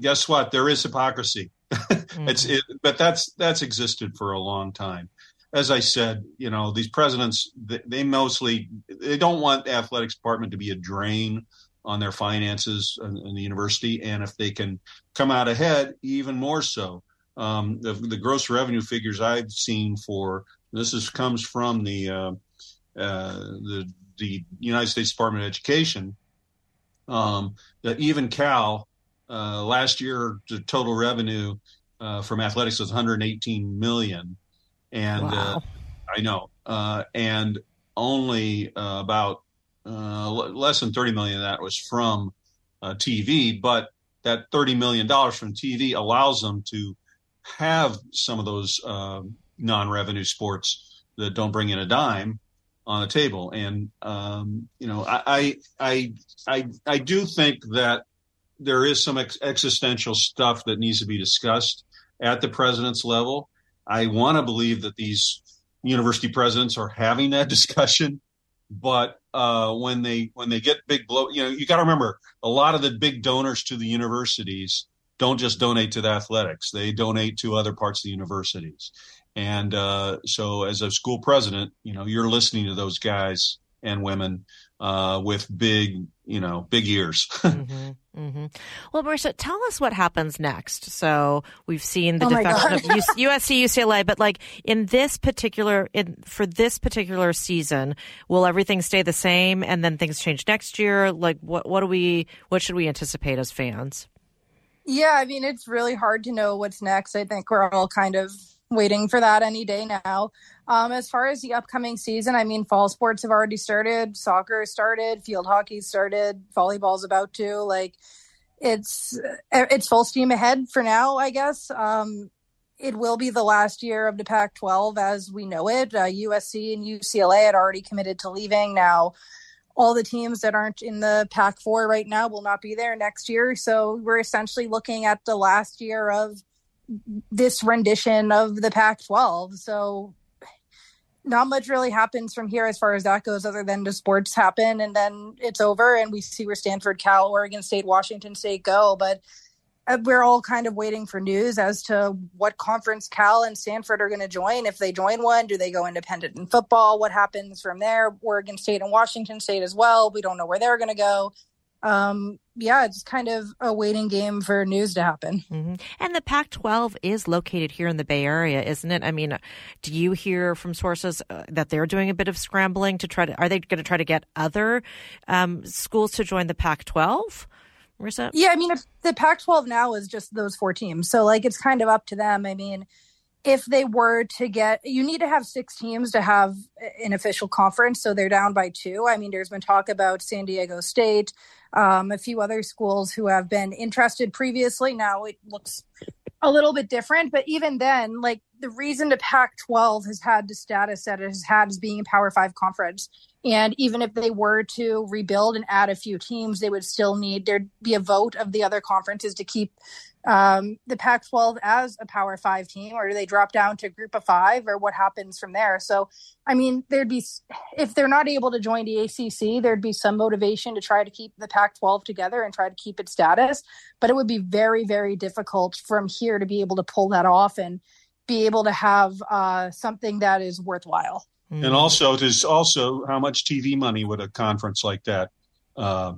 guess what? There is hypocrisy. mm-hmm. It's, it, but that's that's existed for a long time. As I said, you know, these presidents they, they mostly they don't want the athletics department to be a drain on their finances in, in the university, and if they can come out ahead, even more so. Um, the, the, gross revenue figures I've seen for this is comes from the uh, uh, the the United States Department of Education um, that even Cal uh, last year the total revenue uh, from athletics was 118 million, and uh, wow. I know, uh, and only uh, about less than 30 million of that was from TV, but that 30 million dollars from TV allows them to have some of those non-revenue sports that don't bring in a dime on the table. And um, you know, I, I I I do think that there is some ex- existential stuff that needs to be discussed at the president's level. I want to believe that these university presidents are having that discussion, but uh, when they when they get big blow, you know, you got to remember a lot of the big donors to the universities don't just donate to the athletics; they donate to other parts of the universities. And uh, so, as a school president, you know, you're listening to those guys and women uh, with big, you know, big ears. mm-hmm, mm-hmm. Well, Marisa, tell us what happens next. So we've seen the oh defection of USC, UCLA, but like in this particular, in for this particular season, will everything stay the same and then things change next year? Like, what what do we, what should we anticipate as fans? Yeah, I mean, it's really hard to know what's next. I think we're all kind of waiting for that any day now. Um, as far as the upcoming season, I mean, fall sports have already started, soccer started, field hockey started, volleyball's about to. Like, it's it's full steam ahead for now, I guess. Um, it will be the last year of the Pac 12 as we know it. Uh, USC and UCLA had already committed to leaving. Now, all the teams that aren't in the Pac 4 right now will not be there next year. So, we're essentially looking at the last year of this rendition of the Pac 12. So, not much really happens from here as far as that goes, other than the sports happen and then it's over and we see where Stanford, Cal, Oregon State, Washington State go. But uh, we're all kind of waiting for news as to what conference Cal and Stanford are going to join. If they join one, do they go independent in football? What happens from there? Oregon State and Washington State as well. We don't know where they're going to go um, yeah, it's kind of a waiting game for news to happen. Mm-hmm. And the Pac 12 is located here in the Bay Area, isn't it? I mean, do you hear from sources uh, that they're doing a bit of scrambling to try to, are they going to try to get other um, schools to join the Pac 12? Marisa? Yeah, I mean, if the Pac 12 now is just those four teams. So, like, it's kind of up to them. I mean, if they were to get you need to have six teams to have an official conference so they're down by two. I mean there's been talk about san diego state um, a few other schools who have been interested previously. Now it looks a little bit different but even then like the reason the pac 12 has had the status that it has had as being a power five conference. And even if they were to rebuild and add a few teams they would still need there'd be a vote of the other conferences to keep um, the Pac 12 as a Power Five team, or do they drop down to Group of Five, or what happens from there? So, I mean, there'd be, if they're not able to join the ACC, there'd be some motivation to try to keep the Pac 12 together and try to keep its status. But it would be very, very difficult from here to be able to pull that off and be able to have uh, something that is worthwhile. And also, there's also how much TV money would a conference like that uh,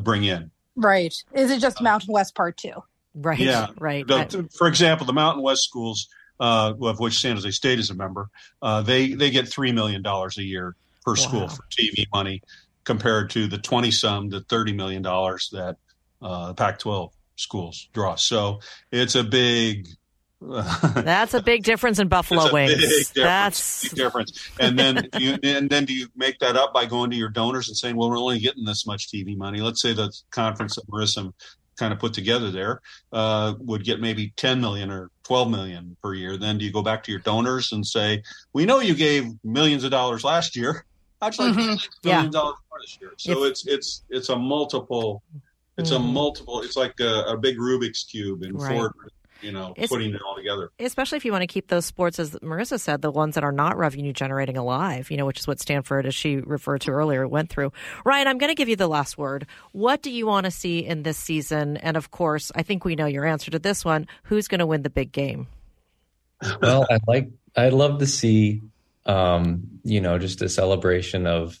bring in? Right. Is it just Mountain West Part Two? Right. Yeah. Right. The, for example, the Mountain West schools, uh, of which San Jose State is a member, uh, they they get three million dollars a year per wow. school for TV money, compared to the twenty some to thirty million dollars that uh, Pac-12 schools draw. So it's a big. That's a big difference in Buffalo wings. That's big difference. And then you and then do you make that up by going to your donors and saying, "Well, we're only getting this much TV money." Let's say the conference that Marisa kind of put together there uh, would get maybe 10 million or 12 million per year then do you go back to your donors and say we know you gave millions of dollars last year you like mm-hmm. yeah. dollars more this year so it's it's it's a multiple it's mm. a multiple it's like a, a big rubik's cube in right. Ford you know, it's, putting it all together. Especially if you want to keep those sports, as Marisa said, the ones that are not revenue generating alive, you know, which is what Stanford, as she referred to earlier, went through. Ryan, I'm going to give you the last word. What do you want to see in this season? And of course, I think we know your answer to this one. Who's going to win the big game? Well, I'd like, I'd love to see, um, you know, just a celebration of,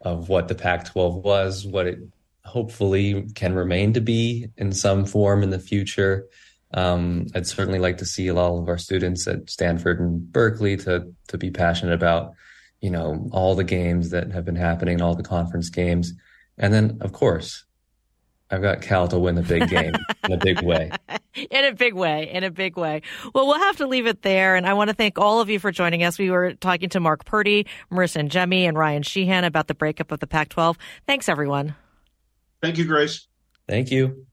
of what the Pac-12 was, what it hopefully can remain to be in some form in the future. Um, I'd certainly like to see all of our students at Stanford and Berkeley to to be passionate about, you know, all the games that have been happening, all the conference games, and then of course, I've got Cal to win the big game in a big way. In a big way, in a big way. Well, we'll have to leave it there. And I want to thank all of you for joining us. We were talking to Mark Purdy, Marisa Ingemi, and Ryan Sheehan about the breakup of the Pac 12. Thanks, everyone. Thank you, Grace. Thank you.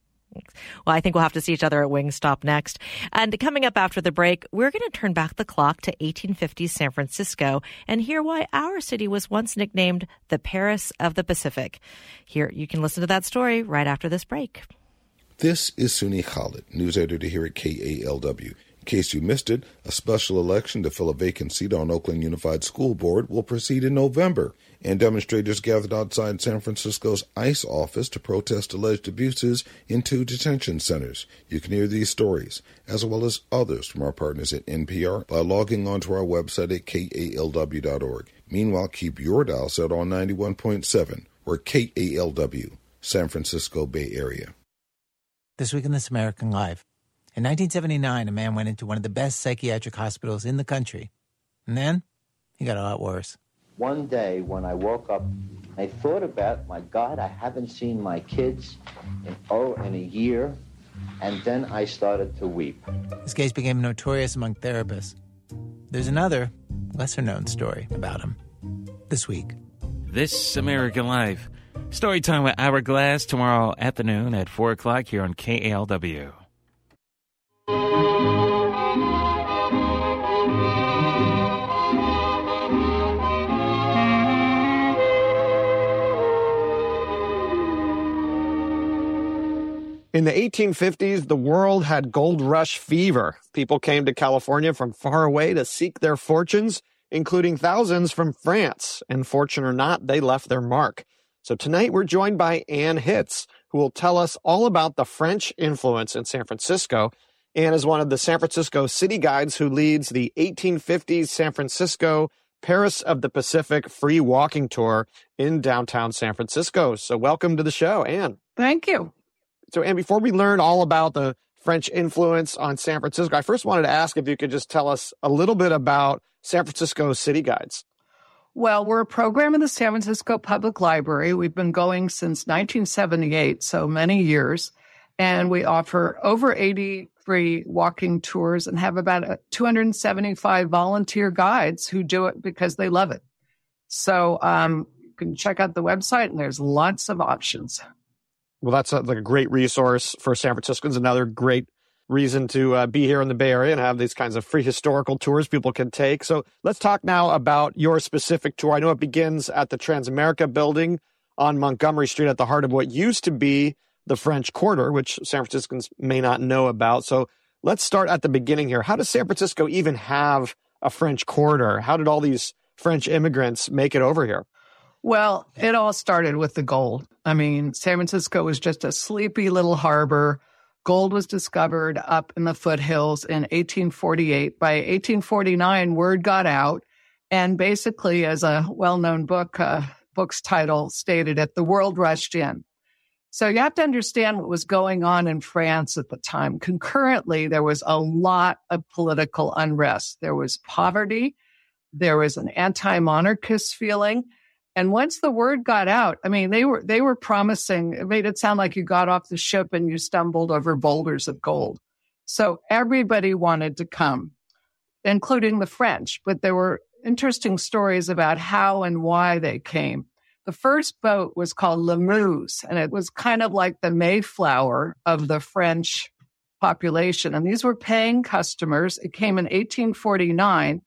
Well, I think we'll have to see each other at Wingstop next. And coming up after the break, we're going to turn back the clock to 1850s San Francisco and hear why our city was once nicknamed the Paris of the Pacific. Here, you can listen to that story right after this break. This is Suni Khalid, news editor here at KALW. In case you missed it, a special election to fill a vacant seat on Oakland Unified School Board will proceed in November and demonstrators gathered outside San Francisco's ICE office to protest alleged abuses in two detention centers. You can hear these stories, as well as others from our partners at NPR, by logging onto our website at kalw.org. Meanwhile, keep your dial set on 91.7 or KALW, San Francisco Bay Area. This week in This American Life. In 1979, a man went into one of the best psychiatric hospitals in the country. And then he got a lot worse one day when I woke up, I thought about, my God, I haven't seen my kids in, oh, in a year. And then I started to weep. This case became notorious among therapists. there's another, lesser known story about him this week. This American Life. Story time with Hourglass tomorrow afternoon at 4 o'clock here on KALW. In the 1850s, the world had gold rush fever. People came to California from far away to seek their fortunes, including thousands from France. And fortune or not, they left their mark. So tonight we're joined by Anne Hitz, who will tell us all about the French influence in San Francisco. Anne is one of the San Francisco city guides who leads the 1850s San Francisco Paris of the Pacific free walking tour in downtown San Francisco. So welcome to the show, Anne. Thank you. So, and before we learn all about the French influence on San Francisco, I first wanted to ask if you could just tell us a little bit about San Francisco City Guides. Well, we're a program in the San Francisco Public Library. We've been going since 1978, so many years. And we offer over 80 free walking tours and have about uh, 275 volunteer guides who do it because they love it. So um, you can check out the website, and there's lots of options. Well, that's a, like a great resource for San Franciscans. Another great reason to uh, be here in the Bay Area and have these kinds of free historical tours people can take. So let's talk now about your specific tour. I know it begins at the Transamerica building on Montgomery Street at the heart of what used to be the French Quarter, which San Franciscans may not know about. So let's start at the beginning here. How does San Francisco even have a French Quarter? How did all these French immigrants make it over here? Well, it all started with the gold. I mean, San Francisco was just a sleepy little harbor. Gold was discovered up in the foothills in 1848. By 1849, word got out. And basically, as a well known book, uh, book's title stated it, the world rushed in. So you have to understand what was going on in France at the time. Concurrently, there was a lot of political unrest. There was poverty. There was an anti-monarchist feeling. And once the word got out, I mean, they were, they were promising, it made it sound like you got off the ship and you stumbled over boulders of gold. So everybody wanted to come, including the French, but there were interesting stories about how and why they came. The first boat was called La Meuse, and it was kind of like the Mayflower of the French population. And these were paying customers. It came in 1849,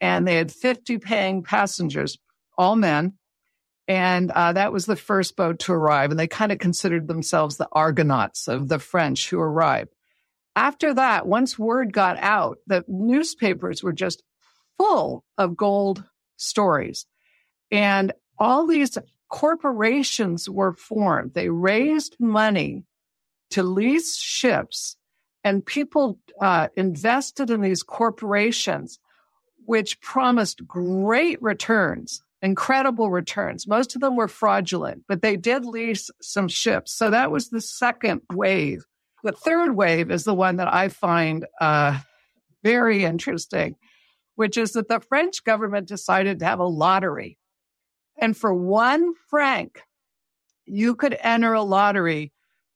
and they had 50 paying passengers, all men. And uh, that was the first boat to arrive. And they kind of considered themselves the Argonauts of the French who arrived. After that, once word got out, the newspapers were just full of gold stories. And all these corporations were formed. They raised money to lease ships, and people uh, invested in these corporations, which promised great returns, incredible returns. Most of them were fraudulent, but they did lease some ships. So that was the second wave. The third wave is the one that I find uh, very interesting, which is that the French government decided to have a lottery and for one franc, you could enter a lottery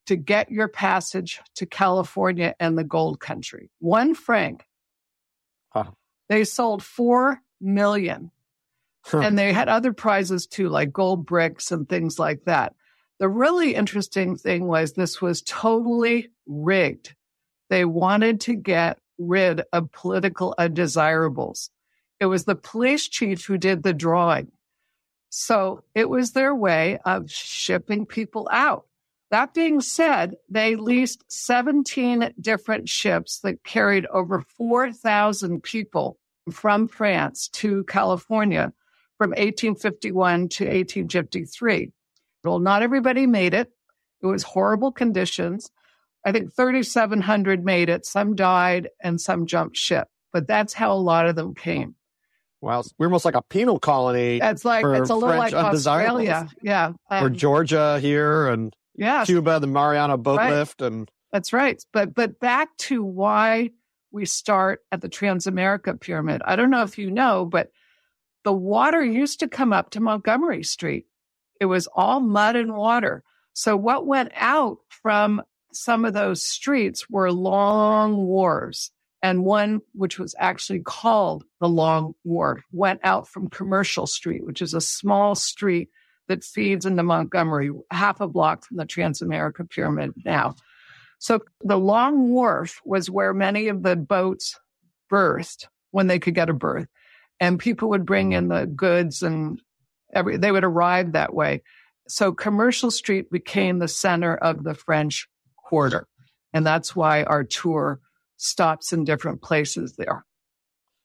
to get your passage to California and the gold country. One franc. Huh. They sold 4 million. Huh. And they had other prizes too, like gold bricks and things like that. The really interesting thing was this was totally rigged. They wanted to get rid of political undesirables. It was the police chief who did the drawing. So it was their way of shipping people out. That being said, they leased 17 different ships that carried over 4,000 people from France to California from 1851 to 1853. Well, not everybody made it. It was horrible conditions. I think 3,700 made it. Some died and some jumped ship, but that's how a lot of them came. Wow, we're almost like a penal colony. It's like it's a little French like Australia, yeah, um, or Georgia here, and yeah, Cuba, the Mariel boat right. lift, and that's right. But but back to why we start at the Transamerica Pyramid. I don't know if you know, but the water used to come up to Montgomery Street. It was all mud and water. So what went out from some of those streets were long wharves and one which was actually called the Long Wharf went out from Commercial Street, which is a small street that feeds into Montgomery, half a block from the Transamerica Pyramid now. So the Long Wharf was where many of the boats berthed when they could get a berth. And people would bring in the goods and every, they would arrive that way. So Commercial Street became the center of the French Quarter. And that's why our tour stops in different places there.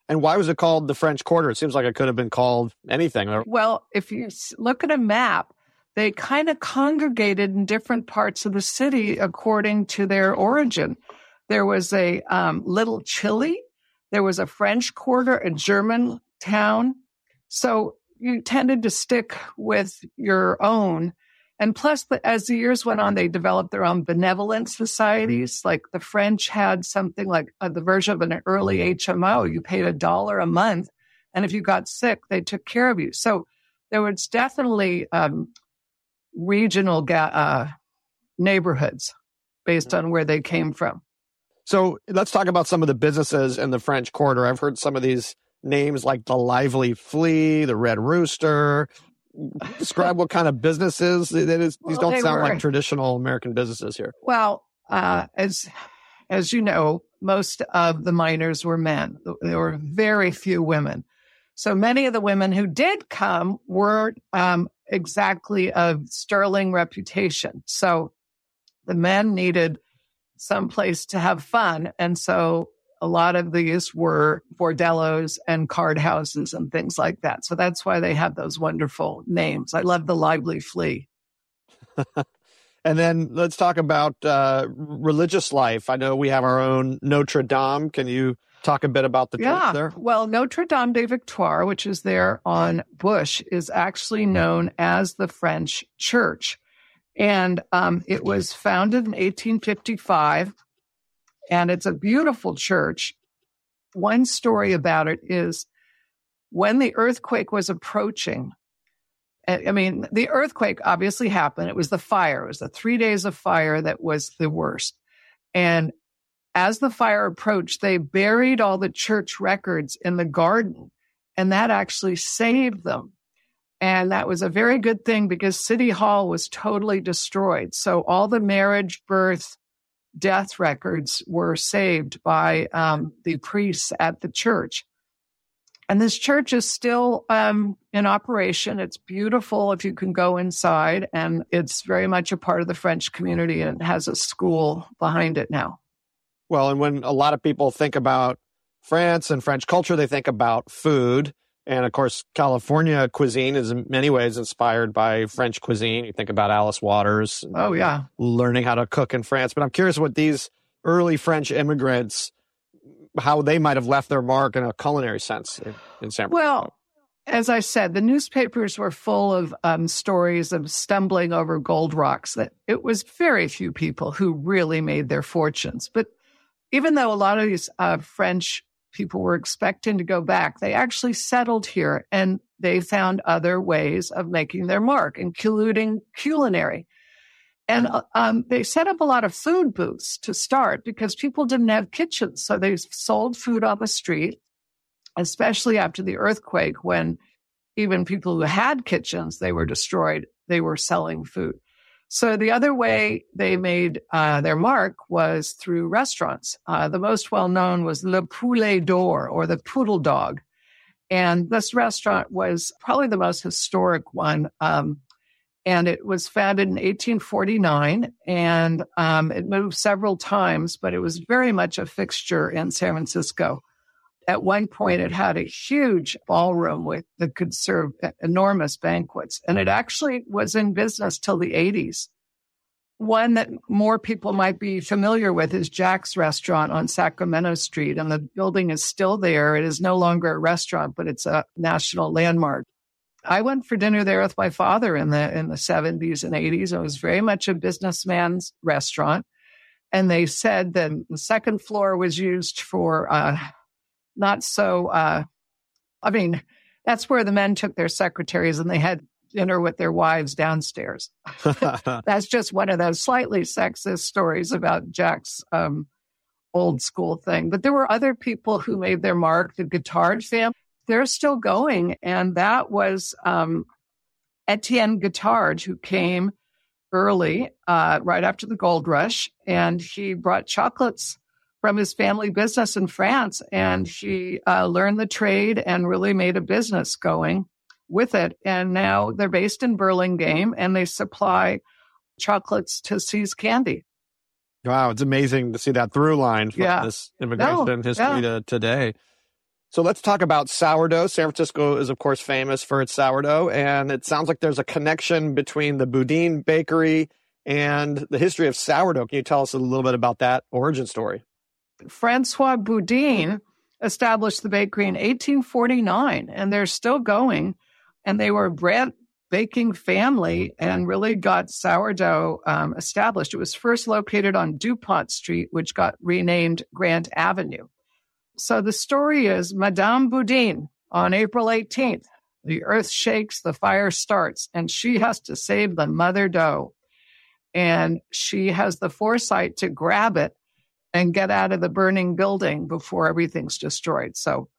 And why was it called the French Quarter? It seems like it could have been called anything. Well, if you look at a map, they kind of congregated in different parts of the city according to their origin. There was a um, little Chile, there was a French quarter, a German town. So you tended to stick with your own. And plus, as the years went on, they developed their own benevolent societies. Like the French had something like uh, the version of an early HMO. You paid a dollar a month. And if you got sick, they took care of you. So there was definitely um, regional ga- uh, neighborhoods based on where they came from. So let's talk about some of the businesses in the French Quarter. I've heard some of these names like the Lively Flea, the Red Rooster. Describe what kind of businesses it is. These well, don't sound were, like traditional American businesses here. Well, uh, as as you know, most of the miners were men. There were very few women. So many of the women who did come were um, exactly of sterling reputation. So the men needed some place to have fun. And so a lot of these were bordellos and card houses and things like that. So that's why they have those wonderful names. I love the lively flea. and then let's talk about uh, religious life. I know we have our own Notre Dame. Can you talk a bit about the church yeah. there? Well, Notre Dame de Victoire, which is there on Bush, is actually known as the French Church. And um, it was founded in 1855, and it's a beautiful church. One story about it is when the earthquake was approaching, I mean, the earthquake obviously happened. It was the fire. It was the three days of fire that was the worst. And as the fire approached, they buried all the church records in the garden, and that actually saved them. And that was a very good thing because City Hall was totally destroyed. So all the marriage, birth, death records were saved by um, the priests at the church. And this church is still um, in operation. It's beautiful if you can go inside, and it's very much a part of the French community and it has a school behind it now. Well, and when a lot of people think about France and French culture, they think about food. And of course, California cuisine is in many ways inspired by French cuisine. You think about Alice Waters. Oh, yeah. Learning how to cook in France. But I'm curious what these early French immigrants, how they might have left their mark in a culinary sense in, in San Francisco. Well, as I said, the newspapers were full of um, stories of stumbling over gold rocks. That it was very few people who really made their fortunes. But even though a lot of these uh, French people were expecting to go back, they actually settled here and they found other ways of making their mark, including culinary. And uh, um, they set up a lot of food booths to start because people didn't have kitchens. So they sold food on the street, especially after the earthquake when even people who had kitchens, they were destroyed. They were selling food. So the other way they made uh, their mark was through restaurants. Uh, the most well known was Le Poulet d'Or or the Poodle Dog. And this restaurant was probably the most historic one. Um, and it was founded in 1849 and um, it moved several times, but it was very much a fixture in San Francisco. At one point, it had a huge ballroom with that could serve enormous banquets, and it actually was in business till the 80s. One that more people might be familiar with is Jack's Restaurant on Sacramento Street, and the building is still there. It is no longer a restaurant, but it's a national landmark. I went for dinner there with my father in the in the 70s and 80s. It was very much a businessman's restaurant, and they said that the second floor was used for uh, not so, uh, I mean, that's where the men took their secretaries and they had dinner with their wives downstairs. that's just one of those slightly sexist stories about Jack's um, old school thing. But there were other people who made their mark. The Guittard family, they're still going. And that was um, Etienne Guittard, who came early, uh, right after the gold rush, and he brought chocolates from his family business in France, and she uh, learned the trade and really made a business going with it. And now they're based in Burlingame, and they supply chocolates to See's Candy. Wow, it's amazing to see that through line from Yeah. this immigration No, history yeah. to today. So let's talk about sourdough. San Francisco is, of course, famous for its sourdough, and it sounds like there's a connection between the Boudin Bakery and the history of sourdough. Can you tell us a little bit about that origin story? Francois Boudin established the bakery in 1849, and they're still going. And they were a bread baking family and really got sourdough um, established. It was first located on DuPont Street, which got renamed Grant Avenue. So the story is Madame Boudin on April 18th. The earth shakes, the fire starts, and she has to save the mother dough. And she has the foresight to grab it and get out of the burning building before everything's destroyed. So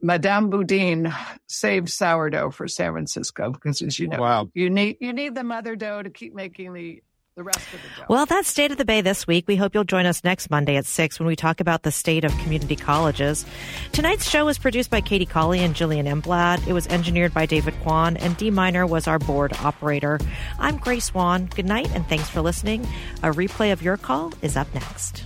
Madame Boudin saved sourdough for San Francisco because as you know, Wow. you need you need the mother dough to keep making the the rest of the dough. Well, that's State of the Bay this week. We hope you'll join us next Monday at 6 when we talk about the state of community colleges. Tonight's show was produced by Katie Colley and Jillian Emblad. It was engineered by David Kwan, and D Minor was our board operator. I'm Grace Swan. Good night, and thanks for listening. A replay of your call is up next.